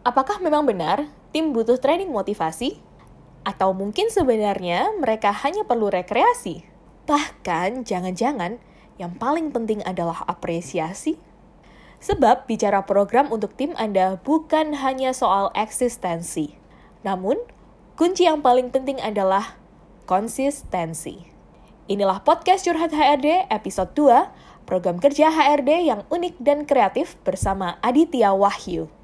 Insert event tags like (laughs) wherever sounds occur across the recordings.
Apakah memang benar tim butuh training motivasi? Atau mungkin sebenarnya mereka hanya perlu rekreasi? Bahkan jangan-jangan yang paling penting adalah apresiasi? Sebab bicara program untuk tim Anda bukan hanya soal eksistensi. Namun, kunci yang paling penting adalah konsistensi. Inilah podcast Curhat HRD episode 2, program kerja HRD yang unik dan kreatif bersama Aditya Wahyu.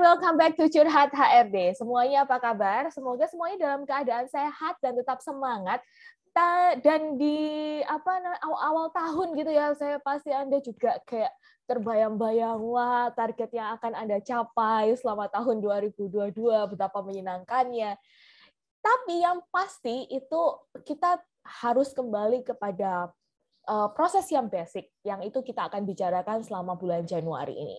Welcome back to Curhat HRD. Semuanya apa kabar? Semoga semuanya dalam keadaan sehat dan tetap semangat. Dan di apa awal-awal tahun gitu ya, saya pasti Anda juga kayak terbayang-bayang wah target yang akan Anda capai selama tahun 2022 betapa menyenangkannya. Tapi yang pasti itu kita harus kembali kepada uh, proses yang basic yang itu kita akan bicarakan selama bulan Januari ini.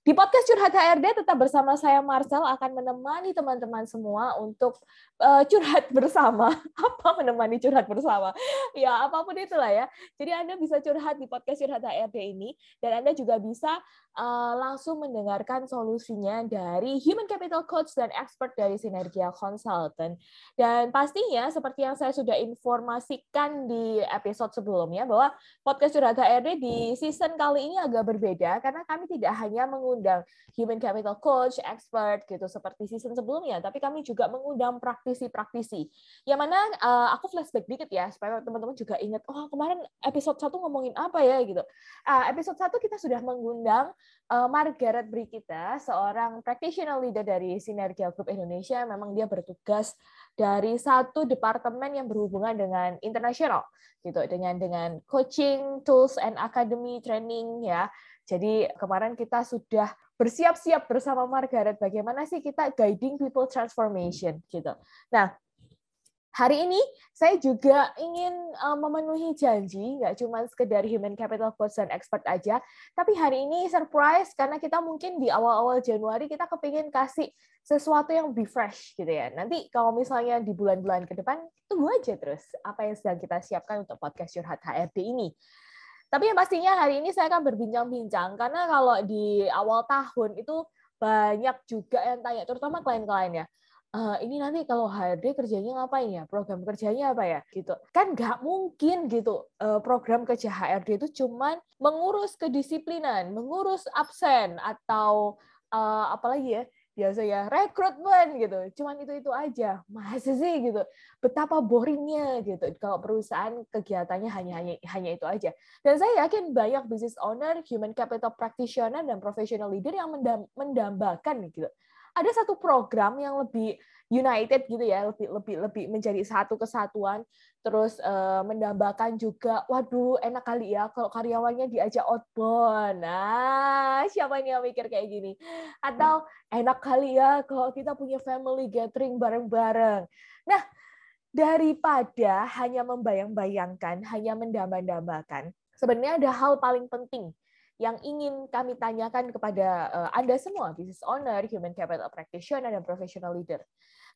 Di podcast Curhat HRD tetap bersama saya Marcel akan menemani teman-teman semua untuk uh, curhat (laughs) bersama. Apa menemani curhat bersama? Ya, apa pun itulah ya. Jadi Anda bisa curhat di podcast Curhat HRD ini dan Anda juga bisa uh, langsung mendengarkan solusinya dari Human Capital Coach dan expert dari Sinergia Consultant. Dan pastinya seperti yang saya sudah informasikan di episode sebelumnya bahwa podcast Curhat HRD di season kali ini agak berbeda karena kami tidak hanya menggunakan mengundang human capital coach, expert gitu seperti season sebelumnya, tapi kami juga mengundang praktisi-praktisi. Yang mana uh, aku flashback dikit ya supaya teman-teman juga ingat, oh kemarin episode 1 ngomongin apa ya gitu. Uh, episode 1 kita sudah mengundang uh, Margaret Brikita, seorang practitioner leader dari Sinergia Group Indonesia. Memang dia bertugas dari satu departemen yang berhubungan dengan internasional gitu dengan dengan coaching tools and academy training ya jadi kemarin kita sudah bersiap-siap bersama Margaret bagaimana sih kita guiding people transformation gitu. Nah, hari ini saya juga ingin uh, memenuhi janji, nggak cuma sekedar human capital coach dan expert aja, tapi hari ini surprise karena kita mungkin di awal-awal Januari kita kepingin kasih sesuatu yang be fresh gitu ya. Nanti kalau misalnya di bulan-bulan ke depan, tunggu aja terus apa yang sedang kita siapkan untuk podcast Curhat HRD ini. Tapi yang pastinya hari ini saya akan berbincang-bincang karena kalau di awal tahun itu banyak juga yang tanya, terutama klien-klien ya. Uh, ini nanti kalau HRD kerjanya ngapain ya? Program kerjanya apa ya? Gitu. Kan nggak mungkin gitu uh, program kerja HRD itu cuman mengurus kedisiplinan, mengurus absen atau uh, apalagi ya biasa ya rekrutmen gitu. Cuman itu itu aja. Masa sih gitu? Betapa boringnya gitu. Kalau perusahaan kegiatannya hanya hanya hanya itu aja. Dan saya yakin banyak business owner human capital practitioner dan professional leader yang mendambakan gitu ada satu program yang lebih united gitu ya, lebih lebih lebih menjadi satu kesatuan, terus uh, mendambakan juga, waduh enak kali ya kalau karyawannya diajak outbound. Nah, siapa ini yang mikir kayak gini? Atau enak kali ya kalau kita punya family gathering bareng-bareng. Nah, daripada hanya membayang-bayangkan, hanya mendambah-dambakan, sebenarnya ada hal paling penting yang ingin kami tanyakan kepada uh, Anda semua, business owner, human capital practitioner, dan professional leader.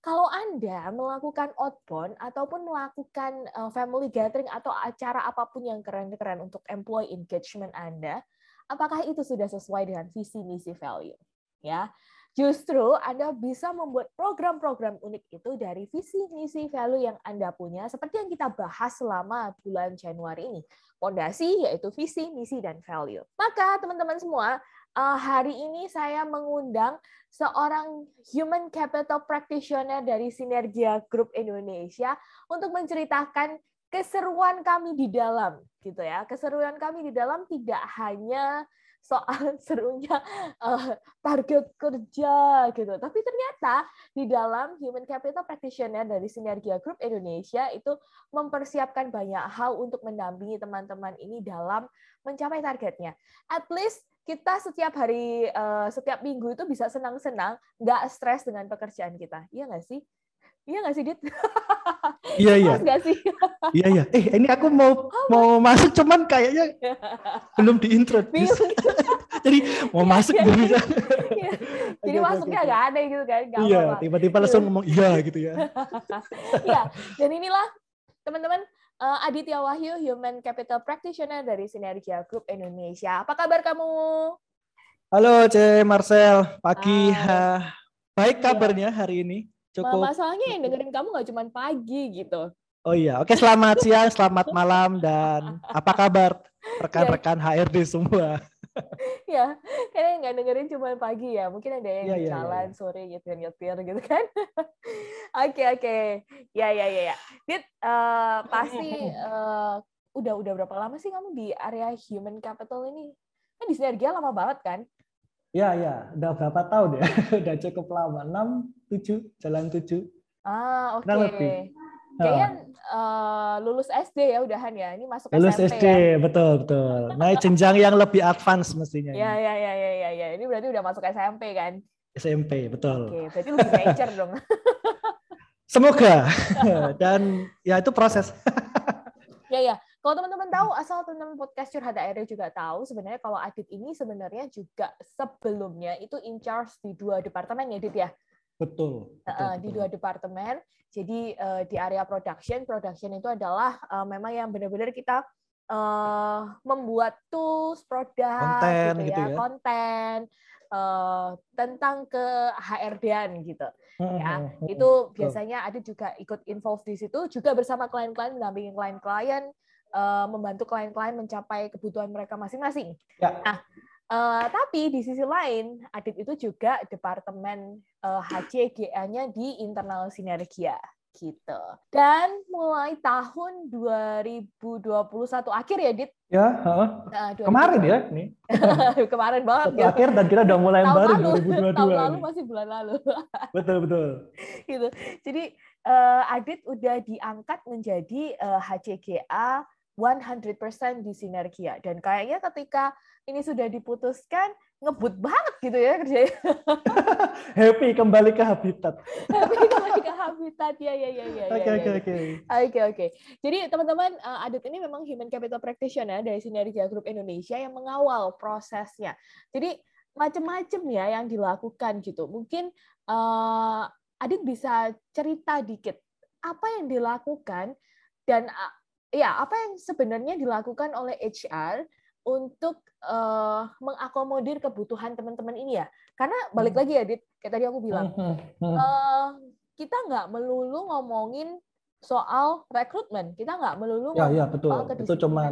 Kalau Anda melakukan outbound ataupun melakukan uh, family gathering atau acara apa pun yang keren-keren untuk employee engagement Anda, apakah itu sudah sesuai dengan visi misi value? Ya, Justru Anda bisa membuat program-program unik itu dari visi, misi, value yang Anda punya, seperti yang kita bahas selama bulan Januari ini. Fondasi yaitu visi, misi, dan value. Maka teman-teman semua, eh, hari ini saya mengundang seorang human capital practitioner dari Sinergia Group Indonesia untuk menceritakan keseruan kami di dalam gitu ya. Keseruan kami di dalam tidak hanya soal (laughs) serunya uh, target kerja gitu. Tapi ternyata di dalam Human Capital Practitioner dari Sinergia Group Indonesia itu mempersiapkan banyak hal untuk mendampingi teman-teman ini dalam mencapai targetnya. At least kita setiap hari, uh, setiap minggu itu bisa senang-senang, nggak stres dengan pekerjaan kita. Iya nggak sih? Iya nggak sih, Dit? (laughs) Iya, iya. Nggak sih? (laughs) Iya, iya. Eh, ini aku mau mau masuk, cuman kayaknya (laughs) belum diintroduce. Jadi mau iya, masuk iya. bisa. Iya. Jadi okay, masuknya okay, agak aneh gitu kan. Gak iya, tiba-tiba langsung ngomong iya gitu ya. Iya, dan inilah teman-teman uh, Aditya Wahyu, Human Capital Practitioner dari Sinergia Group Indonesia. Apa kabar kamu? Halo C. Marcel, pagi. Ha. Baik kabarnya hari ini. Cukup. Masalahnya yang dengerin kamu nggak cuma pagi gitu. Oh iya, oke selamat siang, selamat malam, dan apa kabar rekan-rekan HRD semua? (laughs) ya, kayaknya nggak dengerin cuma pagi ya. Mungkin ada yang ya, ya, jalan ya, sore gitu nyetir gitu kan. (laughs) Oke oke, ya ya ya ya. Dit, uh, pasti uh, udah udah berapa lama sih kamu di area human capital ini? Kan di Sinergia lama banget kan? Ya ya, udah berapa tahun ya? (laughs) udah cukup lama, enam, tujuh, jalan tujuh. Ah oke. Okay. Kayaknya uh, lulus SD ya udahan ya. Ini masuk lulus SMP SD, ya. betul betul. Naik jenjang yang lebih advance mestinya. Ya ya ya ya ya ya. Ini berarti udah masuk SMP kan? SMP, betul. Oke, berarti lebih major dong. (laughs) Semoga. (laughs) Dan ya itu proses. ya ya. Kalau teman-teman tahu, asal teman-teman podcast curhat daerah juga tahu, sebenarnya kalau Adit ini sebenarnya juga sebelumnya itu in charge di dua departemen ya, Adit ya? Betul. betul, uh, di dua departemen. Jadi uh, di area production, production itu adalah uh, memang yang benar-benar kita uh, membuat tools, produk, konten, gitu, ya, gitu ya, konten uh, tentang ke HRD-an gitu. Ya, itu biasanya ada juga ikut involve di situ, juga bersama klien-klien, mendampingi klien-klien, uh, membantu klien-klien mencapai kebutuhan mereka masing-masing. Ya. Nah, Uh, tapi di sisi lain, Adit itu juga departemen uh, eh, HCGA-nya di internal sinergia gitu. Dan mulai tahun 2021 akhir ya, Dit? Ya, uh, nah, kemarin ya ini. (laughs) kemarin banget. Gitu. Akhir dan kita udah mulai tahun baru lalu, 2022. Tahun lalu masih bulan lalu. (laughs) betul betul. gitu. Jadi uh, Adit udah diangkat menjadi uh, HCGA 100% di Sinergia dan kayaknya ketika ini sudah diputuskan ngebut banget gitu ya kerjanya. (laughs) Happy kembali ke habitat. Happy kembali ke habitat ya ya ya ya. Oke oke oke. Oke oke. Jadi teman-teman uh, Adit ini memang human capital practitioner dari Sinergia Group Indonesia yang mengawal prosesnya. Jadi macam-macam ya yang dilakukan gitu. Mungkin uh, Adit bisa cerita dikit apa yang dilakukan dan uh, ya apa yang sebenarnya dilakukan oleh HR untuk uh, mengakomodir kebutuhan teman-teman ini ya karena balik hmm. lagi ya Dit kayak tadi aku bilang uh, kita nggak melulu ngomongin soal rekrutmen kita nggak melulu ya, ya, betul. soal itu cuma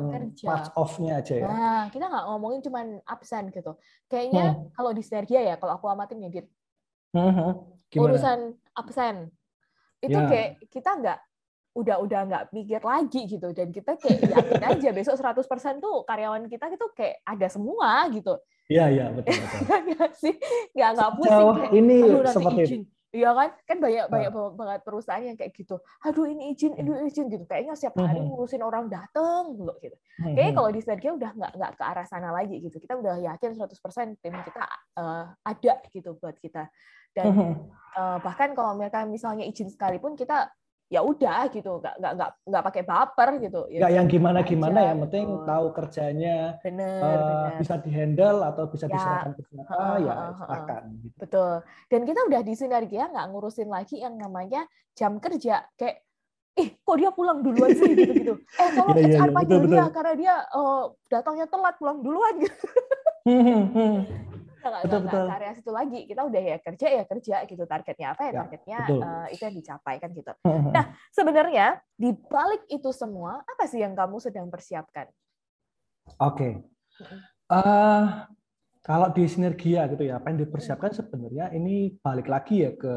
part off-nya aja ya nah kita nggak ngomongin cuma absen gitu kayaknya hmm. kalau di sinergia ya kalau aku amatin nih Dit hmm. urusan absen itu ya. kayak kita nggak udah udah nggak mikir lagi gitu dan kita kayak yakin aja besok 100% tuh karyawan kita gitu kayak ada semua gitu. Iya iya betul betul. (laughs) Gak sih nggak nggak pusing. kayak, ini seperti izin. Iya kan kan banyak banyak banget perusahaan yang kayak gitu. Aduh ini izin, ini izin gitu. Kayaknya setiap hari mm-hmm. ngurusin orang dateng gitu. Mm-hmm. Kayaknya kalau di Sergio udah nggak nggak ke arah sana lagi gitu. Kita udah yakin 100% tim kita uh, ada gitu buat kita. Dan uh, bahkan kalau mereka misalnya izin sekalipun kita ya udah gitu nggak nggak nggak nggak pakai baper gitu. Ya nggak yang gimana gimana yang penting gitu. tahu kerjanya bener, uh, bener. bisa dihandle atau bisa ya. diserahkan ke siapa uh, ya silakan gitu. betul. Dan kita udah di sinergia nggak ngurusin lagi yang namanya jam kerja. Kayak ih kok dia pulang duluan sih? gitu gitu. (laughs) Eh yeah, HR yeah, panggil dia karena dia uh, datangnya telat pulang duluan gitu. Hmm, hmm, hmm nggak betul, betul. ke area situ lagi. Kita udah ya kerja ya kerja gitu targetnya apa ya, ya targetnya uh, itu yang dicapai kan gitu. (laughs) Nah sebenarnya di balik itu semua apa sih yang kamu sedang persiapkan? Oke. Okay. uh, kalau di sinergia gitu ya apa yang dipersiapkan sebenarnya ini balik lagi ya ke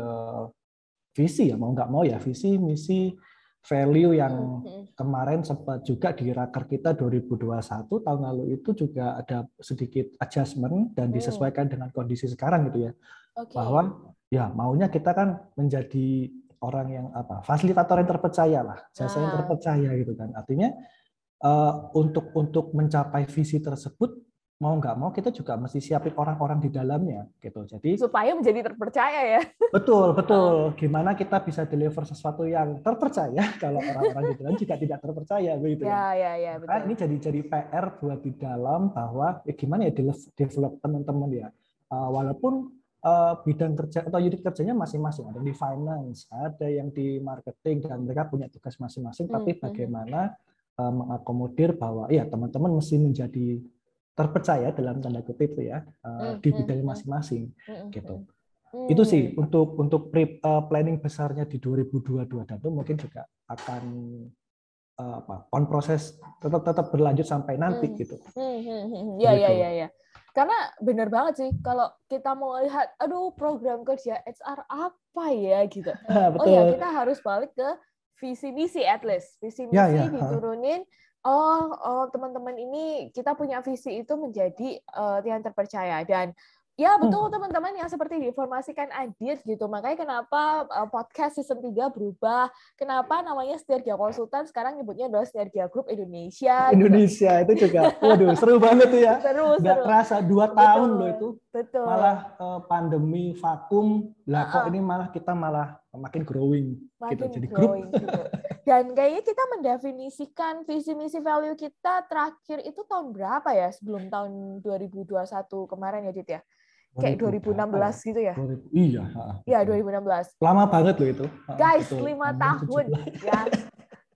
visi ya mau nggak mau ya visi misi value yang hmm. kemarin sempat juga di raker kita 2021 tahun lalu itu juga ada sedikit adjustment dan hmm. disesuaikan dengan kondisi sekarang gitu ya. Okay. Bahwa ya maunya kita kan menjadi orang yang apa fasilitator yang terpercaya lah, jasa yang ah. terpercaya gitu kan. Artinya uh, untuk untuk mencapai visi tersebut mau nggak mau kita juga mesti siapin orang-orang di dalamnya gitu. Jadi supaya menjadi terpercaya ya. Betul, betul. Gimana kita bisa deliver sesuatu yang terpercaya (laughs) kalau orang-orang di dalam juga tidak terpercaya begitu ya. Ya, ya, betul. Nah, ini jadi jadi PR buat di dalam bahwa ya gimana ya develop teman-teman ya. Uh, walaupun uh, bidang kerja atau unit kerjanya masing-masing. Ada di finance, ada yang di marketing dan mereka punya tugas masing-masing. Hmm. Tapi bagaimana uh, mengakomodir bahwa ya teman-teman mesti menjadi terpercaya dalam tanda kutip ya uh, di bidang masing-masing gitu. Itu sih untuk untuk pre, uh, planning besarnya di 2022 dan itu mungkin juga akan uh, apa on proses tetap tetap berlanjut sampai nanti hmm. gitu. Hmm, hmm, hmm. Ya, ya, ya, ya. Karena benar banget sih kalau kita mau lihat, aduh program kerja HR apa ya gitu. Betul. (laughs) Oh ya kita harus balik ke visi misi at least, visi misi ya, ya. diturunin. Oh, oh teman-teman ini kita punya visi itu menjadi uh, yang terpercaya dan Ya hmm. betul teman-teman yang seperti diinformasikan Adit gitu. Makanya kenapa uh, podcast season 3 berubah. Kenapa namanya Sinergia Konsultan sekarang nyebutnya adalah Sinergia Group Indonesia. Gitu. Indonesia gitu. itu juga. Waduh seru banget tuh ya. (laughs) Seru, Gak seru. terasa dua betul, tahun loh itu. Betul. Malah uh, pandemi vakum. Lah uh -uh. kok ini malah kita malah makin growing gitu. makin gitu. Jadi growing, grup. Gitu. Dan kayaknya kita mendefinisikan visi misi value kita terakhir itu tahun berapa ya? Sebelum tahun 2021 kemarin ya Dit ya? kayak 2016 gitu ya? 2000, iya. Iya 2016. Lama banget loh itu. Guys, lima tahun ya.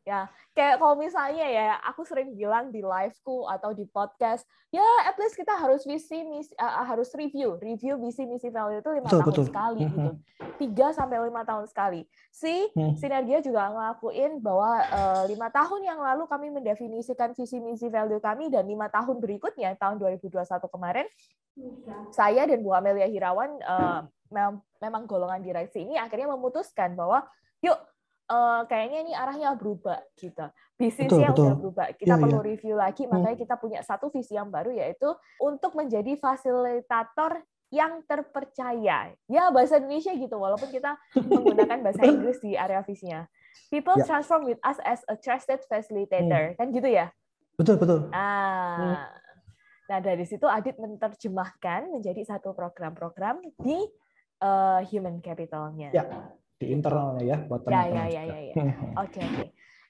Ya, kayak kalau misalnya ya, aku sering bilang di liveku atau di podcast, ya at least kita harus visi misi uh, harus review, review visi misi value itu lima tahun betul. sekali hmm, gitu, tiga sampai lima tahun sekali. Si hmm. Sinergia juga ngelakuin bahwa uh, lima tahun yang lalu kami mendefinisikan visi misi value kami dan lima tahun berikutnya tahun 2021 kemarin, saya dan Bu Amelia Hirawan uh, memang golongan direksi ini akhirnya memutuskan bahwa yuk uh, kayaknya ini arahnya berubah gitu. Bisnisnya betul, udah berubah. Kita ya, perlu ya. review lagi, hmm. makanya kita punya satu visi yang baru yaitu untuk menjadi fasilitator yang terpercaya. Ya bahasa Indonesia gitu, walaupun kita (laughs) menggunakan bahasa Inggris di area visinya. People ya. transform with us as a trusted facilitator, hmm. kan gitu ya? Betul betul. Ah, hmm. nah dari situ Adit menerjemahkan menjadi satu program-program di uh, human capitalnya. Ya di internalnya ya buat ya, teman-teman. Ya, ya, ya, ya, (laughs) ya. Oke, oke.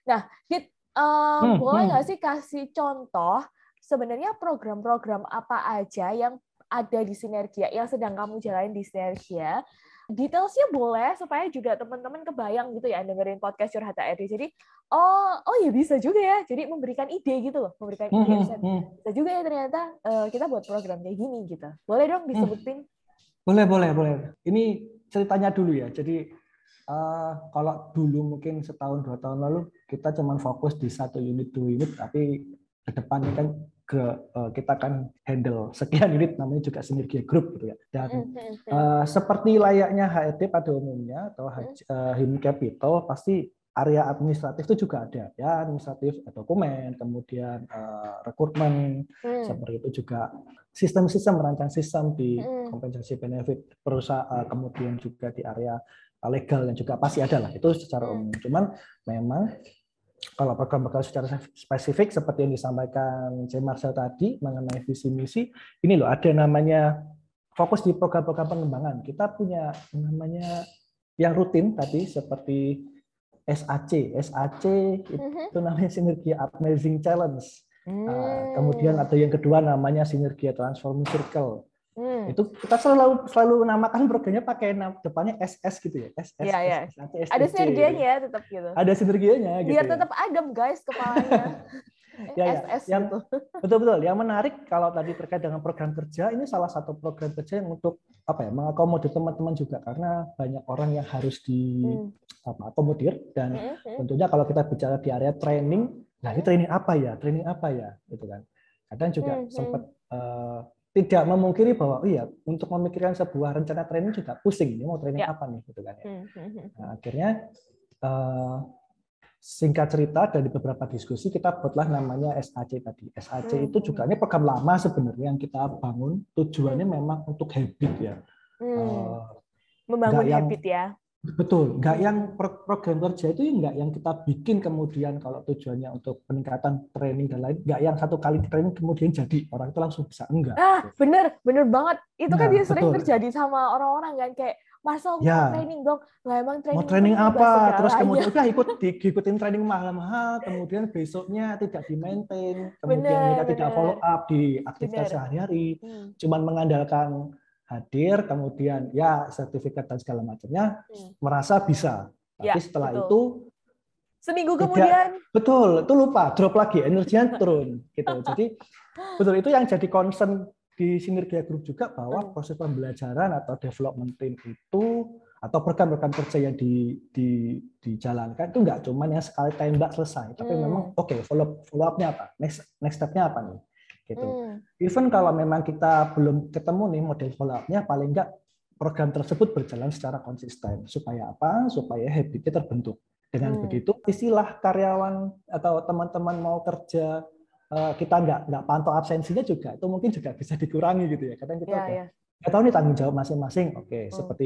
Nah, Dit, um, hmm, boleh hmm. nggak hmm. sih kasih contoh sebenarnya program-program apa aja yang ada di Sinergia, yang sedang kamu jalanin di Sinergia, detailsnya boleh supaya juga teman-teman kebayang gitu ya dengerin podcast Curhat HRD. Jadi, oh, oh ya bisa juga ya. Jadi memberikan ide gitu loh, memberikan ide. Hmm, hmm, hmm. Bisa juga ya ternyata uh, kita buat program kayak gini gitu. Boleh dong disebutin? Boleh, boleh, boleh. Ini ceritanya dulu ya. Jadi uh, kalau dulu mungkin setahun dua tahun lalu kita cuma fokus di satu unit dua unit tapi ke depannya kan ke uh, kita akan handle sekian unit namanya juga sinergi grup gitu ya dan uh, seperti layaknya HRD pada umumnya atau uh, Human Capital pasti area administratif itu juga ada ya administratif dokumen kemudian uh, rekrutmen hmm. seperti itu juga sistem-sistem merancang sistem di hmm. kompensasi benefit perusahaan kemudian juga di area legal yang juga pasti ada lah itu secara hmm. umum. Cuman memang kalau program-program secara spesifik seperti yang disampaikan C. Marcel tadi mengenai visi misi, ini loh ada namanya fokus di program-program pengembangan. Kita punya namanya yang rutin tadi seperti SAC. SAC itu mm-hmm. namanya Sinergi Amazing Challenge. Hmm. kemudian ada yang kedua namanya Sinergi Transforming Circle. Hmm. Itu kita selalu selalu namakan programnya pakai nama depannya SS gitu ya. SS. Iya, iya. Ada sinergianya ya tetap gitu. Ada sinergianya gitu. Biar ya. tetap adem guys kepalanya. (laughs) ya, ya. SS yang, gitu. (laughs) Betul betul. Yang menarik kalau tadi terkait dengan program kerja ini salah satu program kerja yang untuk apa ya mengakomodir teman-teman juga karena banyak orang yang harus di hmm. apa akomodir dan hmm, hmm. tentunya kalau kita bicara di area training, nah ini training apa ya? Training apa ya? Gitu kan. Kadang juga hmm. sempat uh, tidak memungkiri bahwa oh iya untuk memikirkan sebuah rencana training juga pusing ini mau training ya. apa nih gitu kan ya. Hmm, hmm, hmm. Nah, akhirnya uh, singkat cerita dari beberapa diskusi kita buatlah namanya SAC tadi. SAC hmm. itu juga ini program lama sebenarnya yang kita bangun tujuannya memang untuk habit ya. Hmm. Uh, Membangun habit ya. Betul, nggak yang program kerja itu nggak yang kita bikin kemudian kalau tujuannya untuk peningkatan training dan lain, nggak yang satu kali training kemudian jadi orang itu langsung bisa enggak. Ah, bener, bener banget. Itu kan nah, kan dia sering terjadi sama orang-orang kan kayak Masa ya. mau training dong? Lah emang training mau training apa? Terus kemudian udah ikut diikutin training mahal-mahal, kemudian besoknya tidak di maintain, kemudian bener, mereka bener. tidak follow up di aktivitas sehari-hari, hmm. cuman mengandalkan hadir, kemudian ya sertifikat dan segala macamnya hmm. merasa bisa. Tapi ya, setelah betul. itu seminggu kemudian betul itu lupa drop lagi energinya (laughs) turun gitu. Jadi betul itu yang jadi concern di Sinergia Group juga bahwa hmm. proses pembelajaran atau development team itu atau program-program kerja yang di, di, dijalankan itu nggak cuma yang sekali tembak selesai, tapi hmm. memang oke okay, follow follow up-nya apa, next next step-nya apa nih, gitu. Hmm. Even kalau memang kita belum ketemu nih model follow up-nya, paling nggak program tersebut berjalan secara konsisten supaya apa? Supaya habitnya terbentuk. Dengan hmm. begitu, istilah karyawan atau teman-teman mau kerja eh, kita nggak nggak pantau absensinya juga itu mungkin juga bisa dikurangi gitu ya. Kadang kita yeah, yeah nggak tahu nih tanggung jawab masing-masing. Oke, okay, hmm. seperti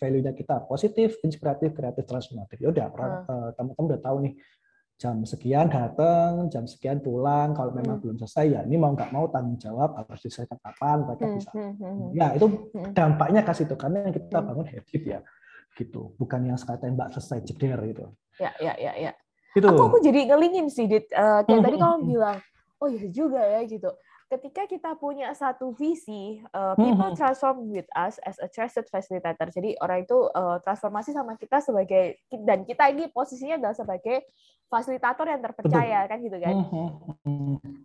value-nya kita positif, inspiratif, kreatif, transformatif. Ya udah, hmm. uh, teman-teman udah tahu nih jam sekian datang, jam sekian pulang. Kalau memang hmm. belum selesai ya ini mau nggak mau tanggung jawab harus diselesaikan kapan mereka hmm. bisa. Hmm, hmm, hmm. Ya itu dampaknya kasih itu karena yang kita bangun habit ya, gitu. Bukan yang sekali tembak selesai jeder gitu. Ya ya ya ya. Gitu. Aku aku jadi ngelingin sih, Dit. Uh, kayak tadi kamu bilang, oh iya juga ya gitu ketika kita punya satu visi, uh, people transform with us as a trusted facilitator. Jadi orang itu uh, transformasi sama kita sebagai dan kita ini posisinya adalah sebagai fasilitator yang terpercaya Betul. kan gitu kan.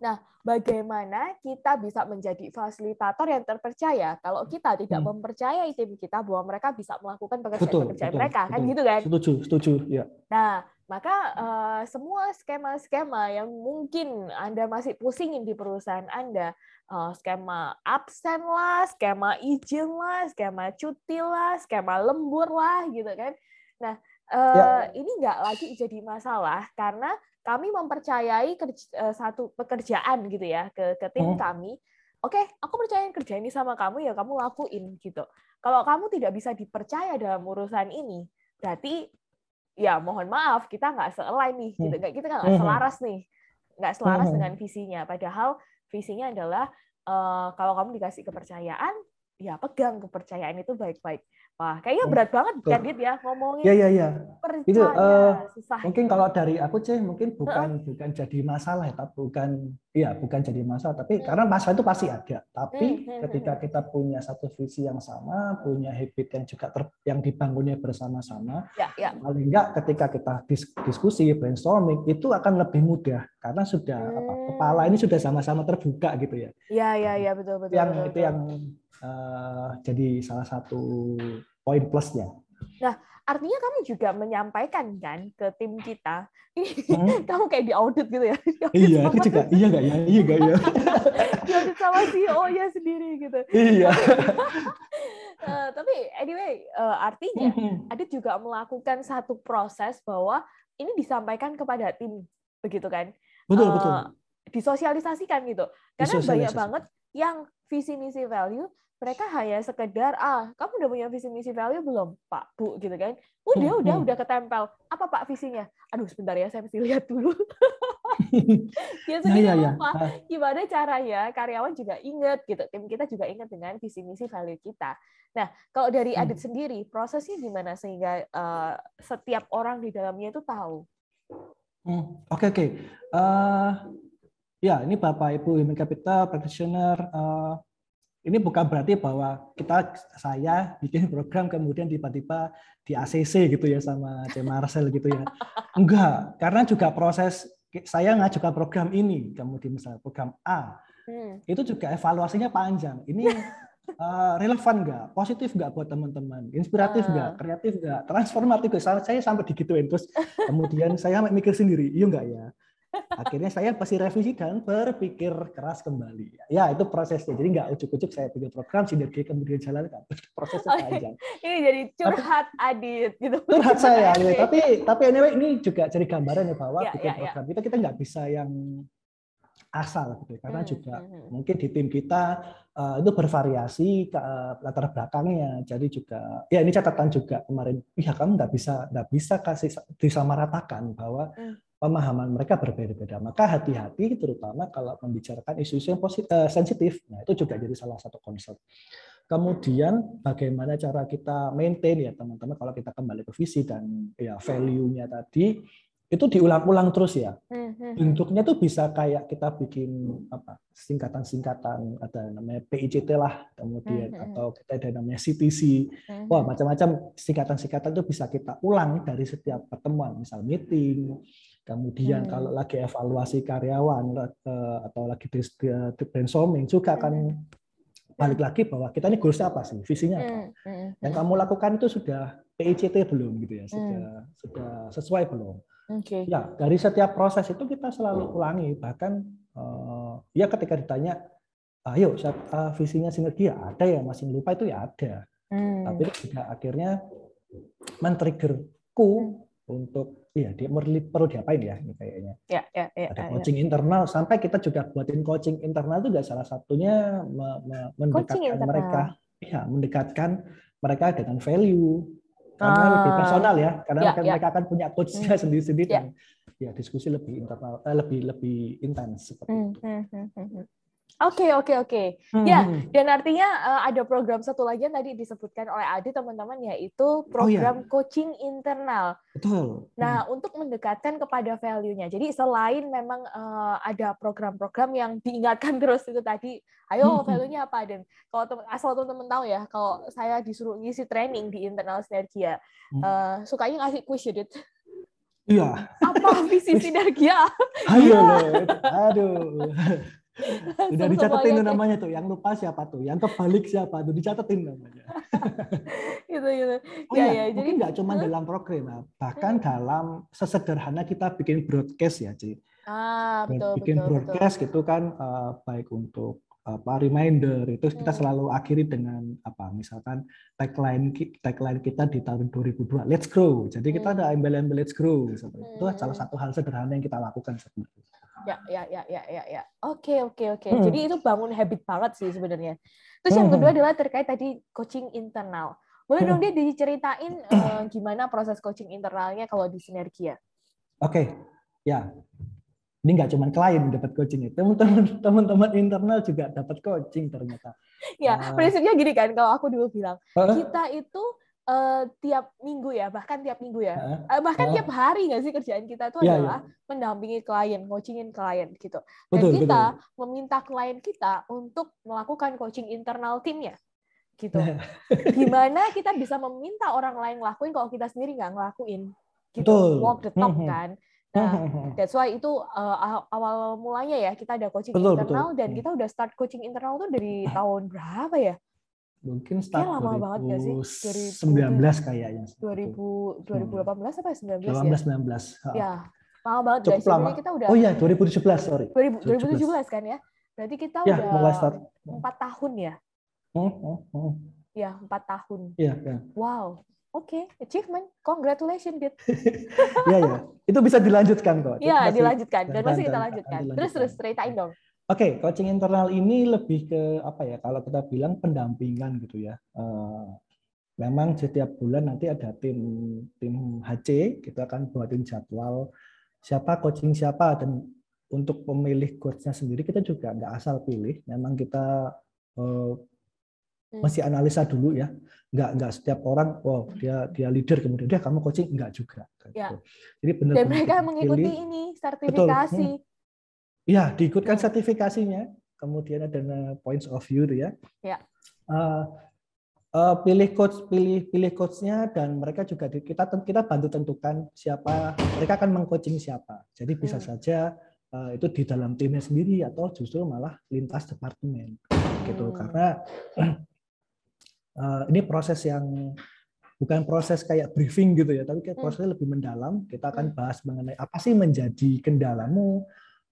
Nah, bagaimana kita bisa menjadi fasilitator yang terpercaya kalau kita tidak hmm. mempercayai tim kita bahwa mereka bisa melakukan pekerjaan-pekerjaan mereka betul, kan gitu kan? Setuju, setuju, ya. Nah, maka uh, semua skema-skema yang mungkin Anda masih pusingin di perusahaan Anda, uh, skema absen lah, skema izin lah, skema cuti lah, skema lembur lah, gitu kan. Nah, uh, ya. ini nggak lagi jadi masalah karena kami mempercayai kerja, uh, satu pekerjaan gitu ya ke, ke tim hmm. kami. Oke, okay, aku percaya kerja ini sama kamu ya kamu lakuin gitu. Kalau kamu tidak bisa dipercaya dalam urusan ini, berarti ya mohon maaf kita nggak se-align nih gitu hmm. kita nggak hmm. selaras nih nggak selaras hmm. dengan visinya padahal visinya adalah uh, kalau kamu dikasih kepercayaan ya pegang kepercayaan itu baik-baik Wah, kayaknya hmm, berat banget kan Dit ya ngomongin. Iya iya iya. Itu uh, susah. Mungkin kalau dari aku sih mungkin bukan uh. bukan jadi masalah ya, tapi bukan iya bukan jadi masalah, tapi hmm. karena masalah itu pasti ada. Tapi hmm, hmm, ketika hmm. kita punya satu visi yang sama, punya habit yang juga ter, yang dibangunnya bersama-sama, ya, ya. paling enggak ketika kita dis, diskusi brainstorming itu akan lebih mudah karena sudah hmm. apa kepala ini sudah sama-sama terbuka gitu ya. Iya iya iya betul betul. Yang betul, itu betul. yang uh, jadi salah satu poin plusnya. Nah, artinya kamu juga menyampaikan kan ke tim kita, hmm. (laughs) kamu kayak di audit gitu ya? (laughs) iya, aku juga. (laughs) Iya nggak ya? Iya nggak ya? di audit sama CEO ya sendiri gitu. Iya. uh, tapi anyway, uh, artinya hmm. Adit juga melakukan satu proses bahwa ini disampaikan kepada tim, begitu kan? Betul uh, betul. Disosialisasikan gitu, karena banyak banget yang visi misi value mereka hanya sekedar ah kamu udah punya visi misi value belum pak? Bu gitu kan. Udah hmm, udah hmm. udah ketempel. Apa pak visinya? Aduh sebentar ya saya mesti lihat dulu. Biasanya ya, ya, lupa ya. gimana caranya. Karyawan juga inget gitu. Tim kita juga inget dengan visi misi value kita. Nah kalau dari hmm. Adit sendiri prosesnya gimana sehingga uh, setiap orang di dalamnya itu tahu? Oke hmm, oke okay, okay. uh, ya ini bapak ibu human capital practitioner uh, ini bukan berarti bahwa kita saya bikin program kemudian tiba-tiba di ACC gitu ya sama C Marcel gitu ya. Enggak, karena juga proses saya ngajukan program ini, kemudian misalnya program A, hmm. itu juga evaluasinya panjang. Ini uh, (laughs) relevan nggak, positif nggak buat teman-teman, inspiratif nggak, uh. kreatif nggak, transformatif nggak. Saya sampai digituin terus kemudian saya mikir sendiri, iya nggak ya akhirnya saya pasti revisi dan berpikir keras kembali. Ya itu prosesnya. Jadi nggak ujuk-ujuk saya bikin program sinergi kemudian jalankan. (laughs) Prosesnya panjang. ini jadi curhat tapi, Adit gitu. Curhat saya. Gitu. Tapi tapi anyway ini juga jadi gambaran ya bahwa ya, bikin ya, ya. program ya. kita kita nggak bisa yang asal gitu karena hmm, juga hmm, hmm. mungkin di tim kita uh, itu bervariasi ke uh, latar belakangnya jadi juga ya ini catatan juga kemarin ya kamu nggak bisa nggak bisa kasih disamaratakan bahwa hmm pemahaman mereka berbeda-beda. Maka hati-hati terutama kalau membicarakan isu-isu yang positif, uh, sensitif. Nah, itu juga jadi salah satu concern. Kemudian bagaimana cara kita maintain ya teman-teman kalau kita kembali ke visi dan ya value-nya tadi itu diulang-ulang terus ya. Hmm, Bentuknya tuh bisa kayak kita bikin apa singkatan-singkatan ada namanya PICT lah, kemudian atau kita ada namanya CTC. Wah macam-macam singkatan-singkatan itu bisa kita ulang dari setiap pertemuan, misal meeting, kemudian hmm. kalau lagi evaluasi karyawan eh, atau lagi brainstorming juga akan balik lagi bahwa kita ini goalsnya apa sih, visinya apa. Yang kamu lakukan itu sudah PICT belum gitu ya, sudah sudah sesuai belum Okay. Ya, dari setiap proses itu kita selalu ulangi. Bahkan uh, ya ketika ditanya, ayo uh, visinya sinergi ya ada ya, masih lupa itu ya ada. Hmm. Tapi juga akhirnya men-triggerku hmm. Untuk iya dia perlu diapain ya ini kayaknya. Ya, ya, ya, ada ya, coaching ya. internal sampai kita juga buatin coaching internal itu juga salah satunya me, me, mendekatkan mereka, ya mendekatkan mereka dengan value karena ah. lebih personal ya karena ya, ya. mereka akan punya coachnya hmm. sendiri-sendiri ya. dan ya diskusi lebih internal eh, lebih lebih intens seperti hmm. itu. Hmm. hmm, hmm, hmm. Oke oke oke. Ya dan artinya uh, ada program satu lagi yang tadi disebutkan oleh Adi teman-teman yaitu program oh, iya. coaching internal. Betul. Nah hmm. untuk mendekatkan kepada value-nya. Jadi selain memang uh, ada program-program yang diingatkan (laughs) terus itu tadi, ayo value-nya apa dan kalau teman asal teman-teman tahu ya kalau saya disuruh ngisi training di internal sinergia, hmm. uh, sukanya ngasih quiz ya, Iya. Apa visi (laughs) sinergia? Ayo, aduh. (laughs) Udah dicatetin tuh namanya tuh. Yang lupa siapa tuh? Yang kebalik siapa tuh? Dicatetin namanya. (laughs) gitu gitu. Oh ya, ya, mungkin nggak cuma dalam program, ya. bahkan hmm. dalam sesederhana kita bikin broadcast ya, Ci. Ah, betul, bikin betul, broadcast betul. gitu kan uh, baik untuk apa reminder itu kita hmm. selalu akhiri dengan apa misalkan tagline tagline kita di tahun 2002 let's grow jadi kita hmm. ada embel-embel let's grow seperti itu salah satu hal sederhana yang kita lakukan sebenarnya Ya, ya, ya, ya, ya, ya. Oke, oke, oke. Hmm. Jadi itu bangun habit banget sih sebenarnya. Terus yang kedua adalah terkait tadi coaching internal. Boleh dong dia diceritain uh, (clears throat) gimana proses coaching internalnya kalau di Sinergia? Oke, ya. Ini nggak cuma klien dapat coaching itu, teman-teman internal juga dapat coaching ternyata. Ya, uh, prinsipnya gini kan, kalau aku dulu bilang, kita itu uh, tiap minggu ya, bahkan tiap minggu ya, uh, bahkan uh, tiap hari nggak sih kerjaan kita itu yeah, adalah yeah. mendampingi klien, coachingin klien gitu. Dan betul, kita betul. meminta klien kita untuk melakukan coaching internal timnya, gitu. (laughs) Gimana (laughs) kita bisa meminta orang lain ngelakuin kalau kita sendiri nggak ngelakuin, gitu. Betul. Walk the talk hmm, hmm. kan. Nah, that's why itu uh, awal mulanya ya kita ada coaching betul, internal betul. dan kita udah start coaching internal tuh dari tahun berapa ya? Mungkin start ya, lama 2019 banget gak sih? 2019 kayaknya. 2000 2018 apa 19 ya? 18 19. Ya, lama banget Cukup guys. Lama. kita udah Oh iya, 2017 sorry. 2017, 2017 kan ya? Berarti kita ya, udah mulai start. 4 tahun ya? Oh, oh, oh. Ya, 4 tahun. Iya, ya. Wow. Oke, okay. achievement. Congratulations, Dit. (laughs) Iya, ya. Itu bisa dilanjutkan kok. Iya, dilanjutkan. Dan masih kita lanjutkan. Terus terus ceritain dong. Oke, okay, coaching internal ini lebih ke apa ya? Kalau kita bilang pendampingan gitu ya. Uh, memang setiap bulan nanti ada tim tim HC, kita akan buatin jadwal siapa coaching siapa dan untuk pemilih coachnya sendiri kita juga nggak asal pilih. Memang kita uh, masih analisa dulu ya. Nggak nggak setiap orang, wow dia dia leader kemudian dia kamu coaching nggak juga. Ya. Jadi benar. Dan mereka mengikuti pilih. ini sertifikasi. Betul. Hmm Ya, diikutkan sertifikasinya. Kemudian ada points of view ya. Ya. Uh, uh, pilih coach, pilih pilih coachnya dan mereka juga di, kita kita bantu tentukan siapa mereka akan mengcoaching siapa. Jadi bisa hmm. saja uh, itu di dalam timnya sendiri atau justru malah lintas departemen gitu hmm. karena uh, ini proses yang bukan proses kayak briefing gitu ya, tapi kayak hmm. prosesnya lebih mendalam. Kita akan hmm. bahas mengenai apa sih menjadi kendalamu,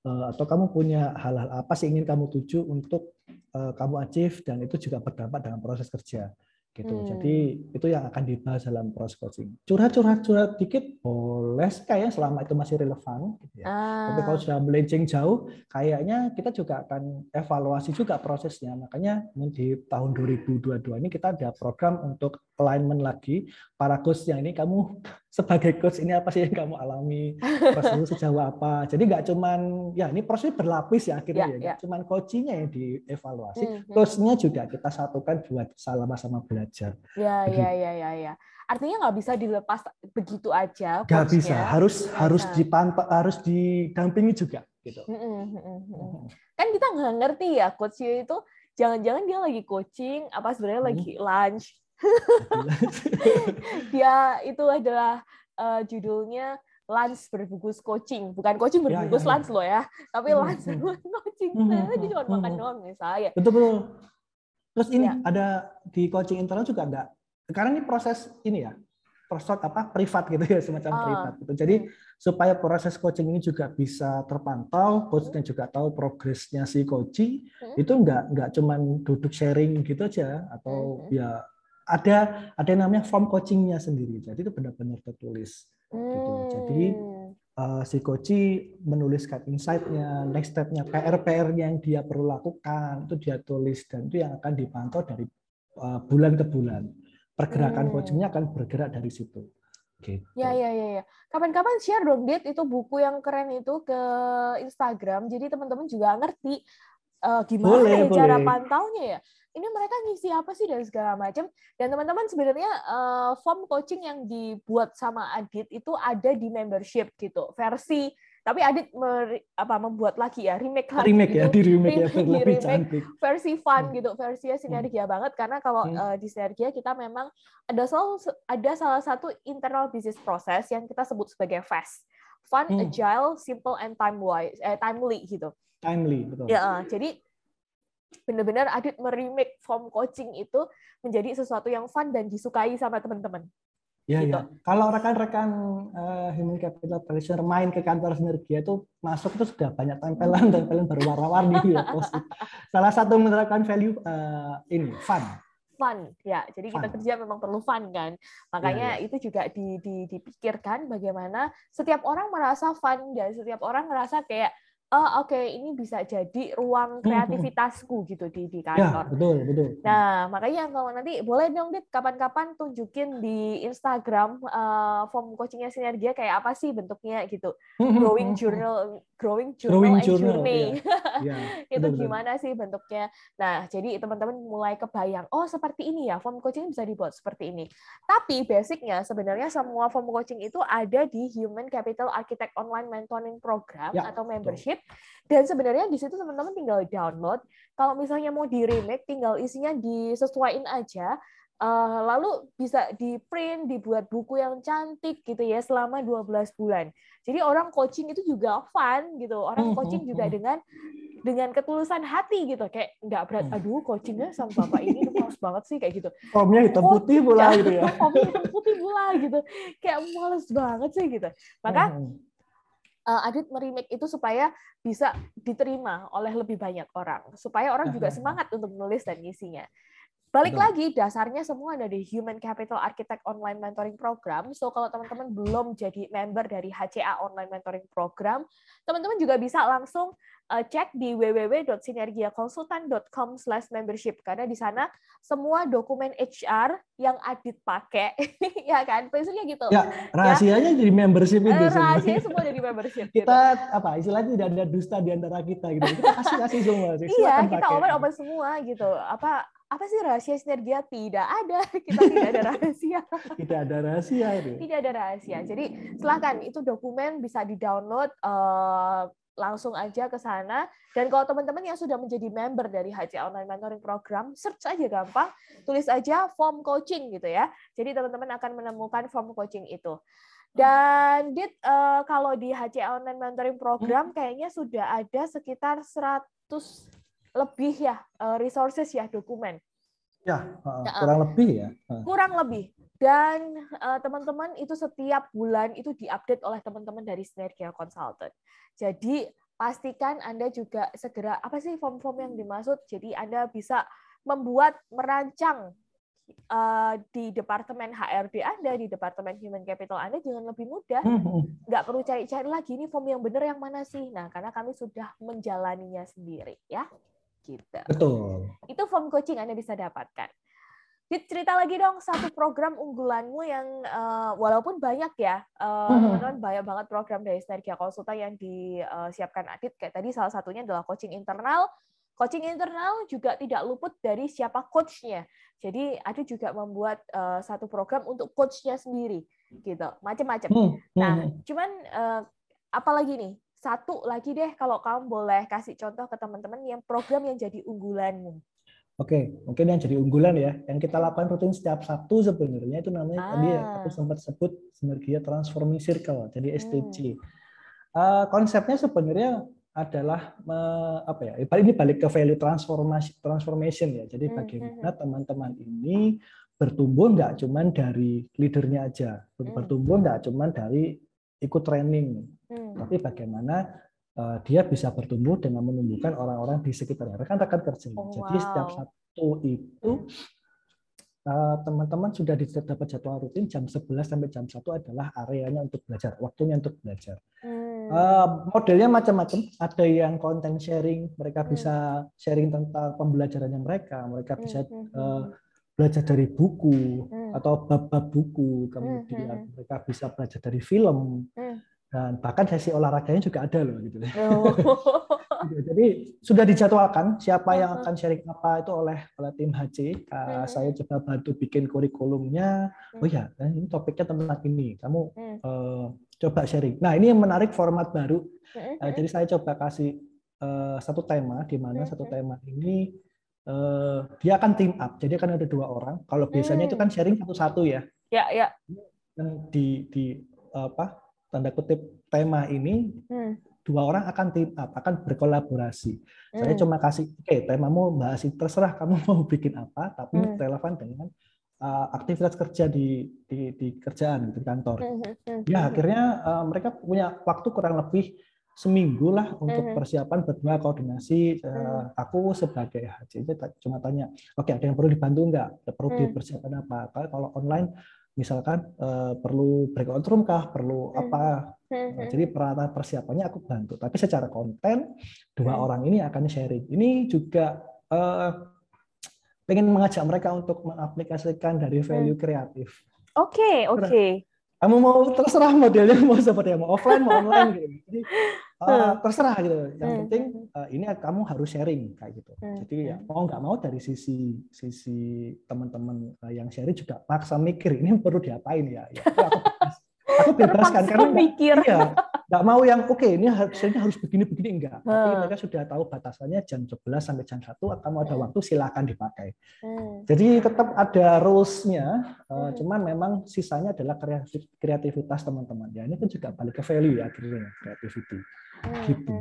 atau kamu punya hal-hal apa sih ingin kamu tuju untuk uh, kamu achieve dan itu juga berdampak dalam proses kerja gitu. Hmm. Jadi itu yang akan dibahas dalam proses coaching. Curhat-curhat curhat dikit boleh kayaknya selama itu masih relevan gitu ya. Ah. Tapi kalau sudah melenceng jauh kayaknya kita juga akan evaluasi juga prosesnya. Makanya di tahun 2022 ini kita ada program untuk alignment lagi para coach yang ini kamu sebagai coach ini apa sih yang kamu alami? Prosesnya sejauh apa? Jadi nggak cuman ya ini proses berlapis ya akhirnya ya, ya. ya. cuman coachingnya yang dievaluasi. Hmm, hmm. coachnya juga kita satukan buat sama-sama belajar. Ya ya ya ya ya. Artinya nggak bisa dilepas begitu aja nggak bisa. harus harus dipantau harus didampingi juga gitu. Hmm, hmm, kan kita nggak ngerti ya coach itu jangan-jangan dia lagi coaching apa sebenarnya hmm. lagi lunch dia (laughs) itu adalah uh, judulnya lunch berbungkus coaching, bukan coaching ya, berbungkus ya, ya, ya. lunch loh ya, tapi (laughs) hmm, lunch hmm. berbungkus coaching. Hmm, nah, dia cuma makan doang misalnya. Betul betul. Terus ini ya. ada di coaching internal juga ada. Sekarang ini proses ini ya, proses apa privat gitu ya semacam uh. privat gitu. Jadi supaya proses coaching ini juga bisa terpantau, coachnya juga tahu progresnya si coaching, hmm. itu enggak enggak cuman duduk sharing gitu aja atau hmm. ya ada ada yang namanya form coachingnya sendiri. Jadi itu benar-benar tertulis. Hmm. Gitu. Jadi uh, si coach menuliskan insight-nya, next step-nya, PR-PR yang dia perlu lakukan itu dia tulis dan itu yang akan dipantau dari uh, bulan ke bulan. Pergerakan hmm. coachingnya akan bergerak dari situ. Gitu. Ya, ya, ya, ya. Kapan-kapan share dong, Dit, itu buku yang keren itu ke Instagram. Jadi teman-teman juga ngerti uh, gimana boleh, ya boleh. cara pantaunya ya ini mereka ngisi apa sih dan segala macam dan teman-teman sebenarnya uh, form coaching yang dibuat sama Adit itu ada di membership gitu versi tapi Adit mer, apa membuat lagi ya remake lagi remake gitu. ya di remake, remake ya (laughs) di remake, cantik versi fun hmm. gitu versinya sinergia hmm. banget karena kalau hmm. uh, di sinergia kita memang ada selalu ada salah satu internal business process yang kita sebut sebagai fast fun hmm. agile simple and time wise eh, timely gitu timely betul ya jadi benar-benar Adit merimake form coaching itu menjadi sesuatu yang fun dan disukai sama teman-teman. Ya, gitu. ya. Kalau rekan-rekan uh, Human Capital Practitioner main ke kantor Sinergia itu masuk itu sudah banyak tempelan, tempelan (laughs) berwarna-warni ya Salah satu menerapkan value uh, ini fun. Fun, ya. Jadi fun. kita kerja memang perlu fun kan. Makanya ya, ya. itu juga di, di, dipikirkan bagaimana setiap orang merasa fun dan setiap orang merasa kayak oh oke okay, ini bisa jadi ruang hmm, hmm. kreativitasku gitu di di ya, kantor. Ya, betul, betul. Nah, makanya kalau nanti boleh dong Dit kapan-kapan tunjukin di Instagram uh, form coachingnya Sinergia kayak apa sih bentuknya gitu. Hmm, growing journal, growing journal growing and journal, journey. Ya. (laughs) ya, itu betul, gimana betul. sih bentuknya. Nah, jadi teman-teman mulai kebayang, oh seperti ini ya, form coaching bisa dibuat seperti ini. Tapi basicnya sebenarnya semua form coaching itu ada di Human Capital Architect Online Mentoring Program ya, atau membership dan sebenarnya di situ teman-teman tinggal download. Kalau misalnya mau di remake, tinggal isinya disesuaikan aja. Uh, lalu bisa di print, dibuat buku yang cantik gitu ya selama 12 bulan. Jadi orang coaching itu juga fun gitu. Orang hmm, coaching hmm, juga hmm. dengan dengan ketulusan hati gitu kayak nggak berat aduh coachingnya sama bapak ini males banget sih kayak gitu formnya hitam putih pula gitu ya (laughs) formnya hitam putih pula gitu kayak males banget sih gitu maka uh, Adit merimake itu supaya bisa diterima oleh lebih banyak orang, supaya orang juga semangat untuk menulis dan ngisinya. Balik Betul. lagi, dasarnya semua ada di Human Capital Architect Online Mentoring Program. So, kalau teman-teman belum jadi member dari HCA Online Mentoring Program, teman-teman juga bisa langsung uh, cek di www.sinergiakonsultan.com membership. Karena di sana semua dokumen HR yang Adit pakai, (laughs) ya kan? Prinsipnya gitu. Ya, rahasianya ya. jadi membership itu. Uh, rahasianya semua jadi membership. kita, gitu. apa, istilahnya tidak ada dusta di antara kita. gitu. Kita kasih-kasih semua. Iya, kita open-open semua gitu. Apa apa sih rahasia sinergia? Tidak ada. (laughs) Kita tidak ada rahasia. (laughs) tidak ada rahasia. Itu. Tidak ada rahasia. Jadi silakan itu dokumen bisa di-download uh, langsung aja ke sana. Dan kalau teman-teman yang sudah menjadi member dari HC Online Mentoring Program, search aja gampang, tulis aja form coaching gitu ya. Jadi teman-teman akan menemukan form coaching itu. Dan Dit, uh, kalau di HC Online Mentoring Program hmm. kayaknya sudah ada sekitar 100 lebih ya uh, resources ya dokumen. Ya, uh, kurang uh, lebih ya. Uh. Kurang lebih. Dan teman-teman uh, itu setiap bulan itu diupdate oleh teman-teman dari Synergia Consultant. Jadi pastikan Anda juga segera apa sih form-form yang dimaksud. Jadi Anda bisa membuat merancang uh, di departemen HRD Anda, di departemen Human Capital Anda jangan lebih mudah. Hmm, hmm. Nggak perlu cari-cari lagi ini form yang benar yang mana sih. Nah, karena kami sudah menjalaninya sendiri ya gitu. Betul. Itu form coaching Anda bisa dapatkan. Dit, cerita lagi dong satu program unggulanmu yang uh, walaupun banyak ya, uh, teman-teman banyak banget program dari Sinergia Konsultan yang disiapkan Adit. Kayak tadi salah satunya adalah coaching internal. Coaching internal juga tidak luput dari siapa coachnya. Jadi Adit juga membuat uh, satu program untuk coachnya sendiri, gitu, macam-macam. Hmm, hmm, nah, hmm. cuman uh, apalagi nih satu lagi deh kalau kamu boleh kasih contoh ke teman-teman yang program yang jadi unggulanmu. Oke, mungkin yang jadi unggulan ya, yang kita lakukan rutin setiap Sabtu sebenarnya itu namanya ah. tadi aku sempat sebut sinergia transforming circle, jadi STC. Hmm. Uh, konsepnya sebenarnya adalah uh, apa ya? Ini balik ke value transformasi transformation ya. Jadi hmm, bagaimana hmm. teman-teman ini bertumbuh nggak cuma dari leadernya aja, hmm. bertumbuh nggak cuma dari ikut training, hmm. tapi bagaimana Eh, dia bisa bertumbuh dengan menumbuhkan orang-orang di sekitarnya rekan-rekan kerja. Oh, Jadi setiap satu itu eh, teman-teman sudah dapat jadwal rutin jam 11 sampai jam 1 adalah areanya untuk belajar, waktunya untuk belajar. Hmm. Uh, modelnya macam-macam, ada yang content sharing, mereka hmm. bisa sharing tentang pembelajarannya mereka, mereka hmm, bisa uh, belajar dari buku hmm. atau bab-bab buku, kemudian hmm. mereka bisa belajar dari film. Hmm dan bahkan sesi olahraganya juga ada loh gitu. Oh. (laughs) Jadi sudah dijadwalkan siapa yang akan sharing apa itu oleh oleh tim HC. Uh, hmm. Saya coba bantu bikin kurikulumnya. Hmm. Oh ya, ini topiknya tentang ini. Kamu hmm. uh, coba sharing. Nah ini yang menarik format baru. Uh, jadi saya coba kasih uh, satu tema di mana satu tema ini uh, dia akan team up. Jadi akan ada dua orang. Kalau biasanya itu kan sharing satu-satu ya. Ya ya. Di di apa tanda kutip tema ini hmm. dua orang akan team up akan berkolaborasi hmm. saya cuma kasih oke okay, temamu bahas terserah kamu (laughs) mau bikin apa tapi hmm. relevan dengan uh, aktivitas kerja di di, di kerjaan di kantor hmm. Hmm. hmm ya hmm. akhirnya uh, mereka punya waktu kurang lebih seminggu lah untuk persiapan berdua koordinasi uh, aku sebagai HC cuma tanya oke okay, ada yang perlu dibantu nggak perlu dipersiapkan apa kalau online misalkan uh, perlu breakout room kah, perlu hmm. apa. Nah, jadi peralatan persiapannya aku bantu. Tapi secara konten dua hmm. orang ini akan sharing. Ini juga uh, pengen mengajak mereka untuk mengaplikasikan dari value kreatif. Oke, okay, oke. Okay kamu mau terserah modelnya mau seperti apa, mau offline mau online gitu. Jadi (laughs) uh, terserah gitu. Yang hmm. penting uh, ini kamu harus sharing kayak gitu. Hmm. Jadi ya mau nggak mau dari sisi sisi teman-teman uh, yang sharing juga maksa mikir ini perlu diapain ya. ya aku, aku (laughs) bebaskan karena mikir. Iya, nggak mau yang oke okay, ini harusnya harus begini begini enggak hmm. tapi mereka sudah tahu batasannya jam 11 sampai jam 1 kamu ada waktu silakan dipakai hmm. jadi tetap ada rules-nya uh, hmm. cuman memang sisanya adalah kreativitas teman-teman ya ini kan juga balik ke value ya akhirnya creativity hmm, gitu.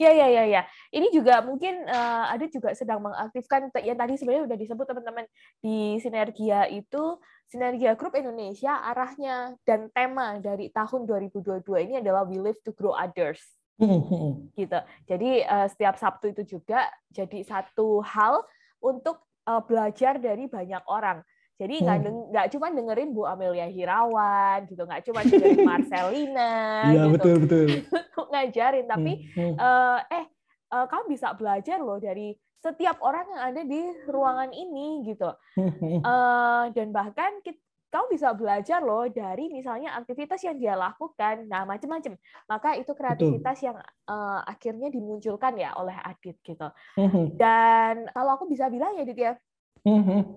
Ya ya ya ya. Ini juga mungkin uh, ada juga sedang mengaktifkan yang tadi sebenarnya sudah disebut teman-teman di Sinergia itu Sinergia Group Indonesia arahnya dan tema dari tahun 2022 ini adalah We Live to Grow Others. Hmm. gitu. Jadi uh, setiap Sabtu itu juga jadi satu hal untuk uh, belajar dari banyak orang. Jadi nggak hmm. nggak cuma dengerin Bu Amelia Hirawan gitu, nggak cuma dengerin (laughs) Marcelina. Iya gitu, betul betul. (laughs) ngajarin, tapi uh, eh uh, kamu bisa belajar loh dari setiap orang yang ada di ruangan ini gitu. uh, (laughs) dan bahkan kita, kamu bisa belajar loh dari misalnya aktivitas yang dia lakukan, nah macam-macam. Maka itu kreativitas Betul. yang uh, akhirnya dimunculkan ya oleh Adit gitu. Dan kalau aku bisa bilang ya Adit ya,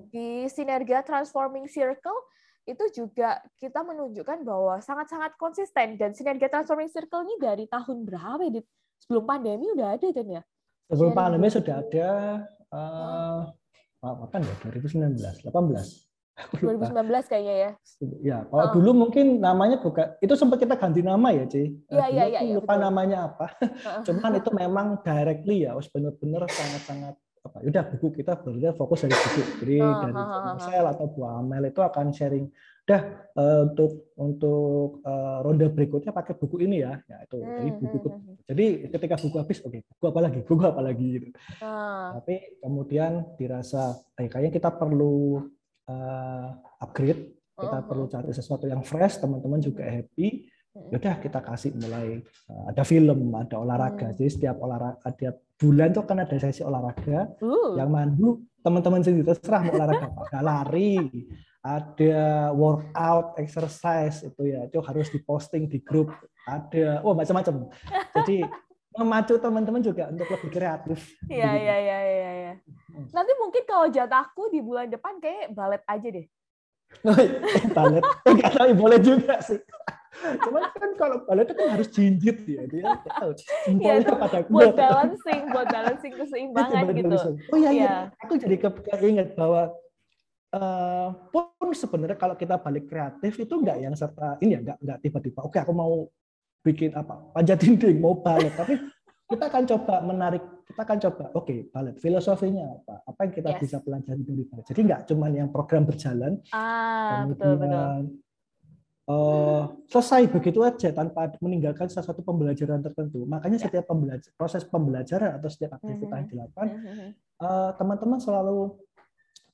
di Sinergia Transforming Circle itu juga kita menunjukkan bahwa sangat-sangat konsisten dan Sinergia Transforming Circle ini dari tahun berapa Adit? Sebelum pandemi udah ada kan ya? Sebelum pandemi sudah ada uh, apa kan ya 2019, 18. 2019 kayaknya ya. Ya, kalau oh. dulu mungkin namanya bukan itu sempat kita ganti nama ya, Ci. Iya, iya, iya. Ya, lupa betul. namanya apa. (laughs) Cuman itu memang directly ya, harus benar-benar sangat-sangat apa. Ya udah buku kita benar fokus dari buku. Jadi oh, dari oh, oh, atau Bu Amel itu akan sharing Udah uh, untuk untuk uh, ronde berikutnya pakai buku ini ya. Ya itu. Jadi hmm, buku hmm, hmm, jadi ketika buku habis oke, okay, buku apa lagi? Buku apa lagi gitu. Oh. Tapi kemudian dirasa eh kayaknya kita perlu uh, upgrade, kita oh. perlu cari sesuatu yang fresh, teman-teman juga happy. Yaudah kita kasih mulai uh, ada film, ada olahraga. Hmm. Jadi setiap olahraga ada bulan tuh kan ada sesi olahraga uh. yang mandu teman-teman sendiri terserah mau olahraga apa. Ada lari, ada workout, exercise itu ya itu harus diposting di grup. Ada, oh macam-macam. Jadi memacu teman-teman juga untuk lebih kreatif. Iya iya iya iya. Ya. Nanti mungkin kalau jatahku di bulan depan kayak balet aja deh. Iya, (laughs) balet, enggak tahu boleh juga sih. Cuman kan kalau balet itu kan harus jinjit ya, dia ya, pada buat balancing, buat balancing keseimbangan gitu. Oh iya, iya. Aku jadi keinget bahwa uh, pun sebenarnya kalau kita balik kreatif itu enggak yang serta ini ya enggak enggak tiba-tiba. Oke okay, aku mau bikin apa panjat dinding mau balet tapi kita akan coba menarik kita akan coba oke okay, balet filosofinya apa? Apa yang kita yes. bisa pelajari dari balet jadi nggak cuma yang program berjalan ah, kemudian betul, betul. Uh, selesai begitu aja tanpa meninggalkan salah satu pembelajaran tertentu makanya yeah. setiap pembelajar, proses pembelajaran atau setiap aktivitas mm -hmm. yang dilakukan mm-hmm. uh, teman-teman selalu